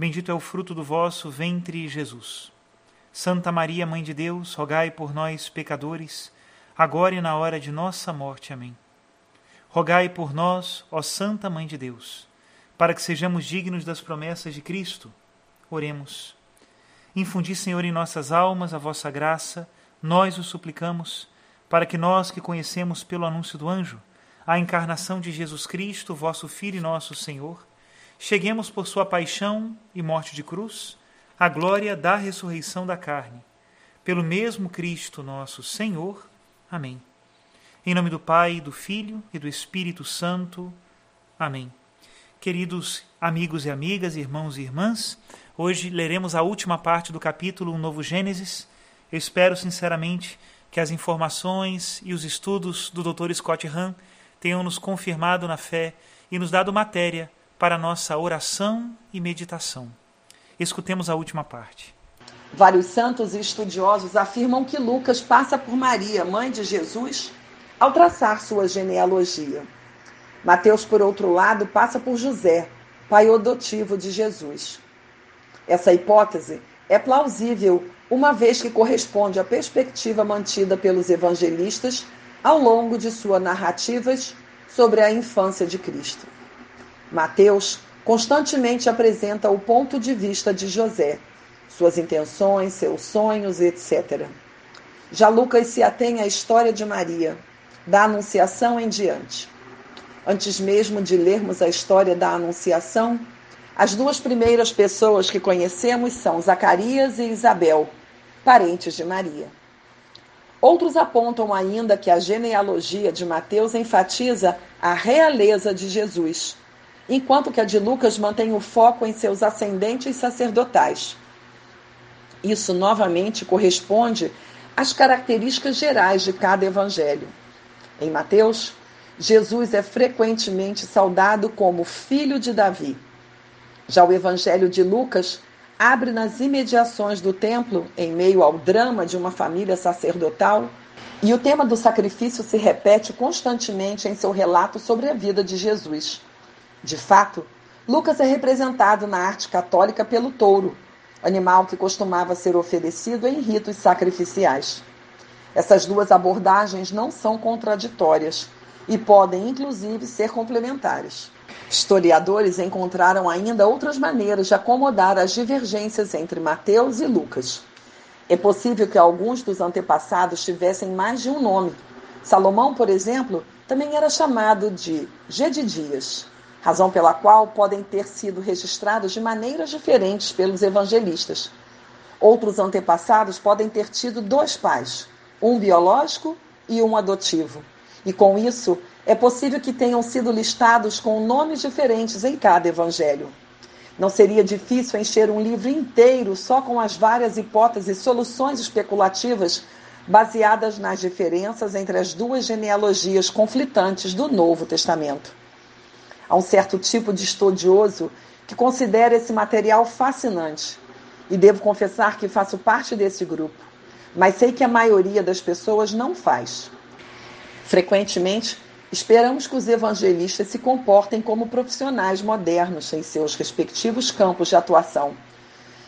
Bendito é o fruto do vosso ventre, Jesus. Santa Maria, Mãe de Deus, rogai por nós, pecadores, agora e na hora de nossa morte. Amém. Rogai por nós, ó Santa Mãe de Deus, para que sejamos dignos das promessas de Cristo. Oremos. Infundi, Senhor, em nossas almas a vossa graça, nós o suplicamos, para que nós que conhecemos pelo anúncio do anjo a encarnação de Jesus Cristo, vosso Filho e nosso Senhor, cheguemos por sua paixão e morte de cruz à glória da ressurreição da carne. Pelo mesmo Cristo nosso Senhor. Amém. Em nome do Pai, do Filho e do Espírito Santo. Amém. Queridos amigos e amigas, irmãos e irmãs, hoje leremos a última parte do capítulo Um Novo Gênesis. Eu espero sinceramente que as informações e os estudos do Dr. Scott Hahn tenham nos confirmado na fé e nos dado matéria para nossa oração e meditação. Escutemos a última parte. Vários santos e estudiosos afirmam que Lucas passa por Maria, mãe de Jesus, ao traçar sua genealogia. Mateus, por outro lado, passa por José, pai adotivo de Jesus. Essa hipótese é plausível, uma vez que corresponde à perspectiva mantida pelos evangelistas ao longo de suas narrativas sobre a infância de Cristo. Mateus constantemente apresenta o ponto de vista de José, suas intenções, seus sonhos, etc. Já Lucas se atém à história de Maria, da Anunciação em diante. Antes mesmo de lermos a história da Anunciação, as duas primeiras pessoas que conhecemos são Zacarias e Isabel, parentes de Maria. Outros apontam ainda que a genealogia de Mateus enfatiza a realeza de Jesus enquanto que a de Lucas mantém o foco em seus ascendentes sacerdotais. Isso novamente corresponde às características gerais de cada evangelho. Em Mateus, Jesus é frequentemente saudado como filho de Davi. Já o evangelho de Lucas abre nas imediações do templo, em meio ao drama de uma família sacerdotal, e o tema do sacrifício se repete constantemente em seu relato sobre a vida de Jesus. De fato, Lucas é representado na arte católica pelo touro, animal que costumava ser oferecido em ritos sacrificiais. Essas duas abordagens não são contraditórias e podem, inclusive, ser complementares. Historiadores encontraram ainda outras maneiras de acomodar as divergências entre Mateus e Lucas. É possível que alguns dos antepassados tivessem mais de um nome. Salomão, por exemplo, também era chamado de Gedidias razão pela qual podem ter sido registrados de maneiras diferentes pelos evangelistas. Outros antepassados podem ter tido dois pais, um biológico e um adotivo. E com isso, é possível que tenham sido listados com nomes diferentes em cada evangelho. Não seria difícil encher um livro inteiro só com as várias hipóteses e soluções especulativas baseadas nas diferenças entre as duas genealogias conflitantes do Novo Testamento. Há um certo tipo de estudioso que considera esse material fascinante. E devo confessar que faço parte desse grupo, mas sei que a maioria das pessoas não faz. Frequentemente, esperamos que os evangelistas se comportem como profissionais modernos em seus respectivos campos de atuação.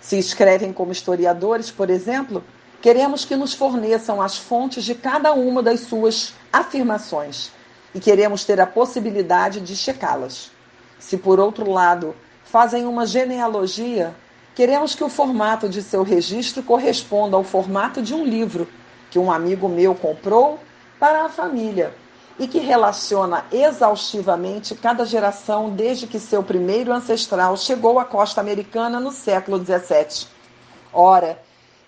Se escrevem como historiadores, por exemplo, queremos que nos forneçam as fontes de cada uma das suas afirmações e queremos ter a possibilidade de checá-las. Se, por outro lado, fazem uma genealogia, queremos que o formato de seu registro corresponda ao formato de um livro que um amigo meu comprou para a família e que relaciona exaustivamente cada geração desde que seu primeiro ancestral chegou à costa americana no século XVII. Ora,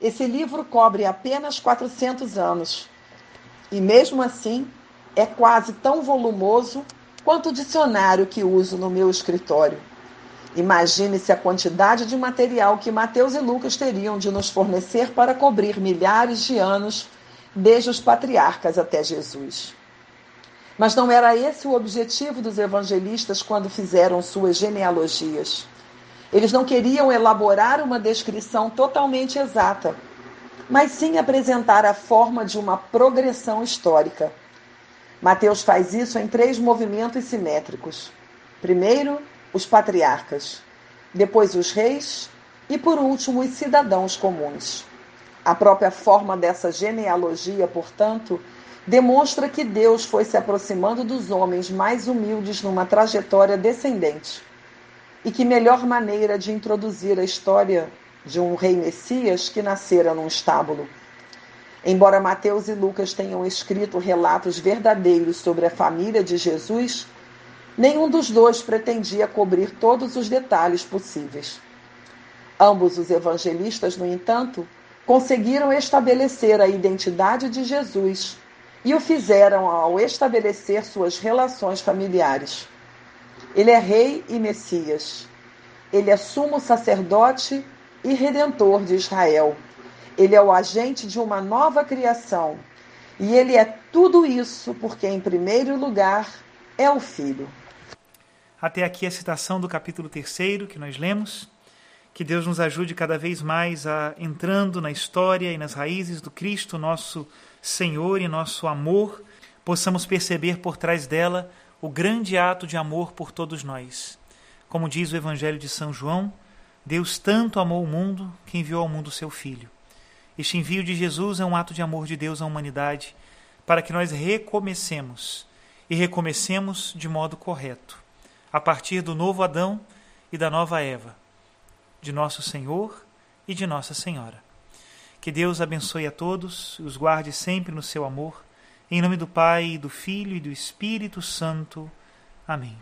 esse livro cobre apenas 400 anos e, mesmo assim, é quase tão volumoso quanto o dicionário que uso no meu escritório. Imagine-se a quantidade de material que Mateus e Lucas teriam de nos fornecer para cobrir milhares de anos, desde os patriarcas até Jesus. Mas não era esse o objetivo dos evangelistas quando fizeram suas genealogias. Eles não queriam elaborar uma descrição totalmente exata, mas sim apresentar a forma de uma progressão histórica. Mateus faz isso em três movimentos simétricos. Primeiro, os patriarcas, depois os reis e, por último, os cidadãos comuns. A própria forma dessa genealogia, portanto, demonstra que Deus foi se aproximando dos homens mais humildes numa trajetória descendente. E que melhor maneira de introduzir a história de um rei Messias que nascera num estábulo. Embora Mateus e Lucas tenham escrito relatos verdadeiros sobre a família de Jesus, nenhum dos dois pretendia cobrir todos os detalhes possíveis. Ambos os evangelistas, no entanto, conseguiram estabelecer a identidade de Jesus e o fizeram ao estabelecer suas relações familiares. Ele é rei e Messias. Ele é sumo sacerdote e redentor de Israel. Ele é o agente de uma nova criação. E ele é tudo isso porque, em primeiro lugar, é o Filho. Até aqui a citação do capítulo 3 que nós lemos. Que Deus nos ajude cada vez mais a entrando na história e nas raízes do Cristo, nosso Senhor e nosso amor, possamos perceber por trás dela o grande ato de amor por todos nós. Como diz o Evangelho de São João, Deus tanto amou o mundo que enviou ao mundo seu Filho. Este envio de Jesus é um ato de amor de Deus à humanidade, para que nós recomecemos e recomecemos de modo correto, a partir do novo Adão e da nova Eva, de nosso Senhor e de Nossa Senhora. Que Deus abençoe a todos e os guarde sempre no seu amor. Em nome do Pai, do Filho e do Espírito Santo. Amém.